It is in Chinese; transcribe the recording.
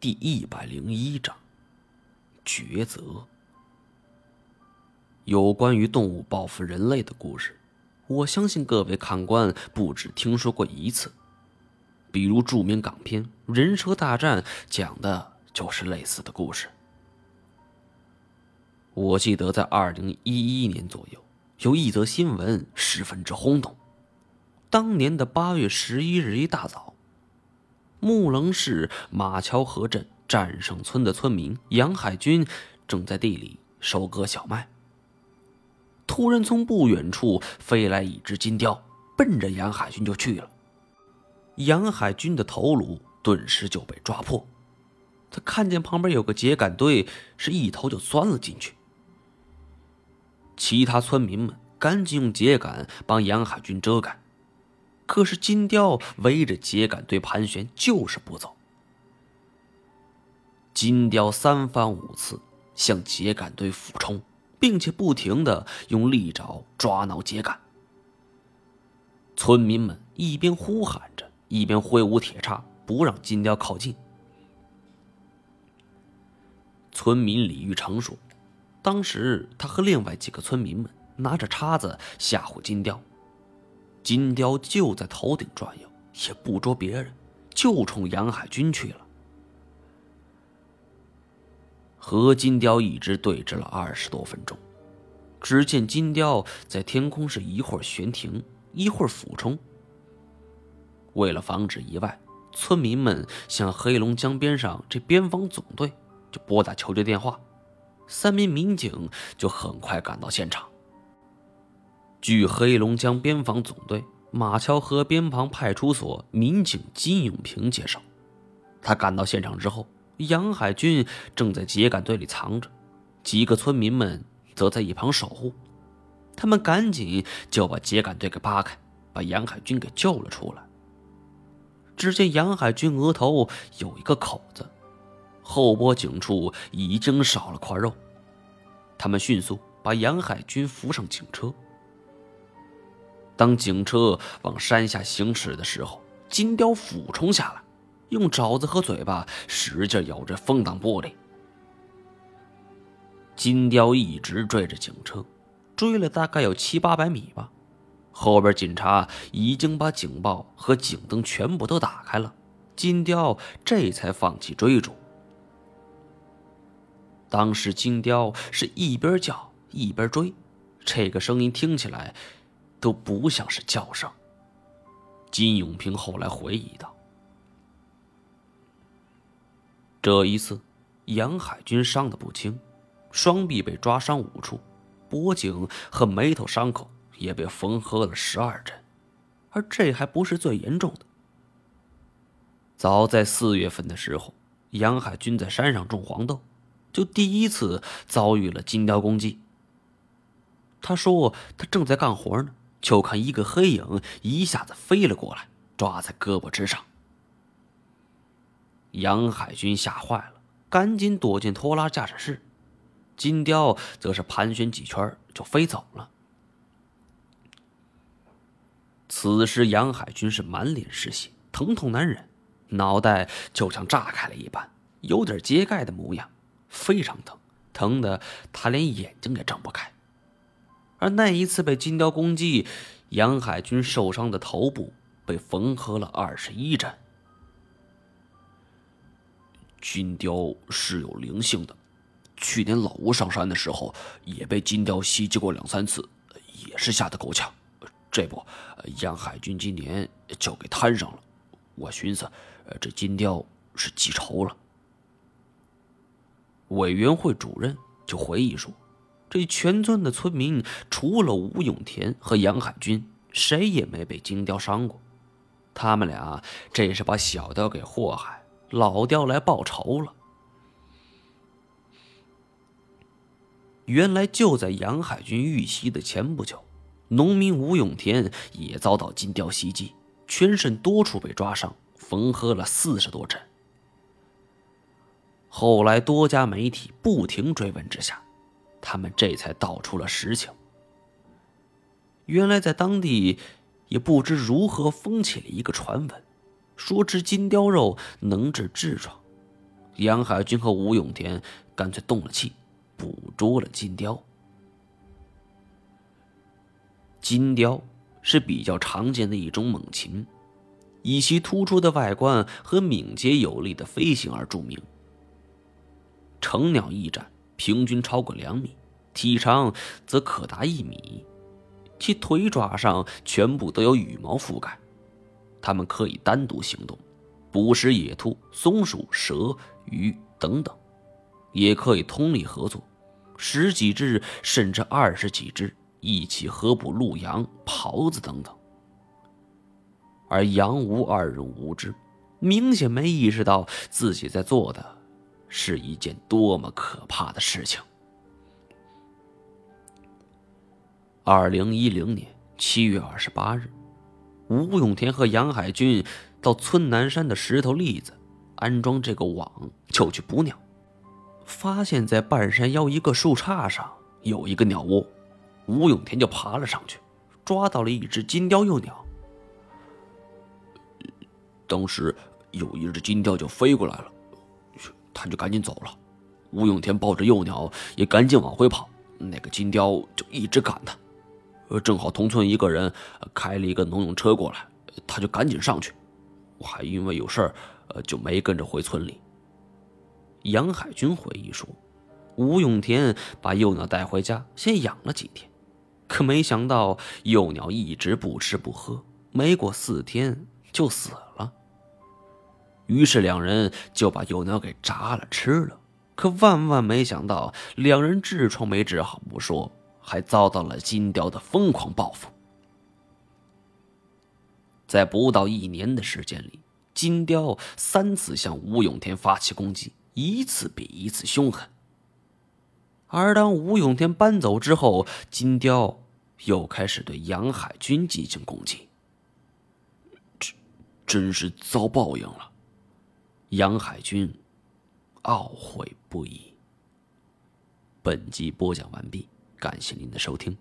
第一百零一章抉择。有关于动物报复人类的故事，我相信各位看官不止听说过一次。比如著名港片《人蛇大战》，讲的就是类似的故事。我记得在二零一一年左右，有一则新闻十分之轰动。当年的八月十一日一大早。木棱市马桥河镇战胜村的村民杨海军正在地里收割小麦。突然，从不远处飞来一只金雕，奔着杨海军就去了。杨海军的头颅顿时就被抓破。他看见旁边有个秸秆堆，是一头就钻了进去。其他村民们赶紧用秸秆帮杨海军遮盖。可是金雕围着秸秆堆盘旋，就是不走。金雕三番五次向秸秆堆俯冲，并且不停的用利爪抓挠秸秆。村民们一边呼喊着，一边挥舞铁叉，不让金雕靠近。村民李玉成说：“当时他和另外几个村民们拿着叉子吓唬金雕。”金雕就在头顶转悠，也不捉别人，就冲杨海军去了。和金雕一直对峙了二十多分钟，只见金雕在天空是一会儿悬停，一会儿俯冲。为了防止意外，村民们向黑龙江边上这边防总队就拨打求救电话，三名民警就很快赶到现场。据黑龙江边防总队马桥河边防派出所民警金永平介绍，他赶到现场之后，杨海军正在秸秆堆里藏着，几个村民们则在一旁守护。他们赶紧就把秸秆堆给扒开，把杨海军给救了出来。只见杨海军额头有一个口子，后脖颈处已经少了块肉。他们迅速把杨海军扶上警车。当警车往山下行驶的时候，金雕俯冲下来，用爪子和嘴巴使劲咬着风挡玻璃。金雕一直追着警车，追了大概有七八百米吧。后边警察已经把警报和警灯全部都打开了，金雕这才放弃追逐。当时金雕是一边叫一边追，这个声音听起来。都不像是叫声。金永平后来回忆道：“这一次，杨海军伤的不轻，双臂被抓伤五处，脖颈和眉头伤口也被缝合了十二针，而这还不是最严重的。早在四月份的时候，杨海军在山上种黄豆，就第一次遭遇了金雕攻击。他说他正在干活呢。”就看一个黑影一下子飞了过来，抓在胳膊之上。杨海军吓坏了，赶紧躲进拖拉驾驶室。金雕则是盘旋几圈就飞走了。此时杨海军是满脸是血，疼痛难忍，脑袋就像炸开了一般，有点揭盖的模样，非常疼，疼的他连眼睛也睁不开。而那一次被金雕攻击，杨海军受伤的头部被缝合了二十一针。金雕是有灵性的，去年老吴上山的时候也被金雕袭击过两三次，也是吓得够呛。这不，杨海军今年就给摊上了。我寻思，这金雕是记仇了。委员会主任就回忆说。这全村的村民，除了吴永田和杨海军，谁也没被金雕伤过。他们俩这是把小雕给祸害，老雕来报仇了。原来就在杨海军遇袭的前不久，农民吴永田也遭到金雕袭击，全身多处被抓伤，缝合了四十多针。后来多家媒体不停追问之下。他们这才道出了实情。原来在当地，也不知如何风起了一个传闻，说吃金雕肉能治痔疮。杨海军和吴永田干脆动了气，捕捉了金雕。金雕是比较常见的一种猛禽，以其突出的外观和敏捷有力的飞行而著名。成鸟翼展平均超过两米，体长则可达一米，其腿爪上全部都有羽毛覆盖。它们可以单独行动，捕食野兔、松鼠、蛇、鱼等等，也可以通力合作，十几只甚至二十几只一起合捕鹿、羊、狍子等等。而杨吴二人无知，明显没意识到自己在做的。是一件多么可怕的事情！二零一零年七月二十八日，吴永田和杨海军到村南山的石头栗子安装这个网，就去捕鸟。发现，在半山腰一个树杈上有一个鸟窝，吴永田就爬了上去，抓到了一只金雕幼鸟。当时有一只金雕就飞过来了。他就赶紧走了，吴永田抱着幼鸟也赶紧往回跑，那个金雕就一直赶他。呃，正好同村一个人开了一个农用车过来，他就赶紧上去。我还因为有事儿，呃，就没跟着回村里。杨海军回忆说，吴永田把幼鸟带回家，先养了几天，可没想到幼鸟一直不吃不喝，没过四天就死了。于是两人就把幼鸟给炸了吃了，可万万没想到，两人痔疮没治好不说，还遭到了金雕的疯狂报复。在不到一年的时间里，金雕三次向吴永田发起攻击，一次比一次凶狠。而当吴永田搬走之后，金雕又开始对杨海军进行攻击，真真是遭报应了。杨海军懊悔不已。本集播讲完毕，感谢您的收听。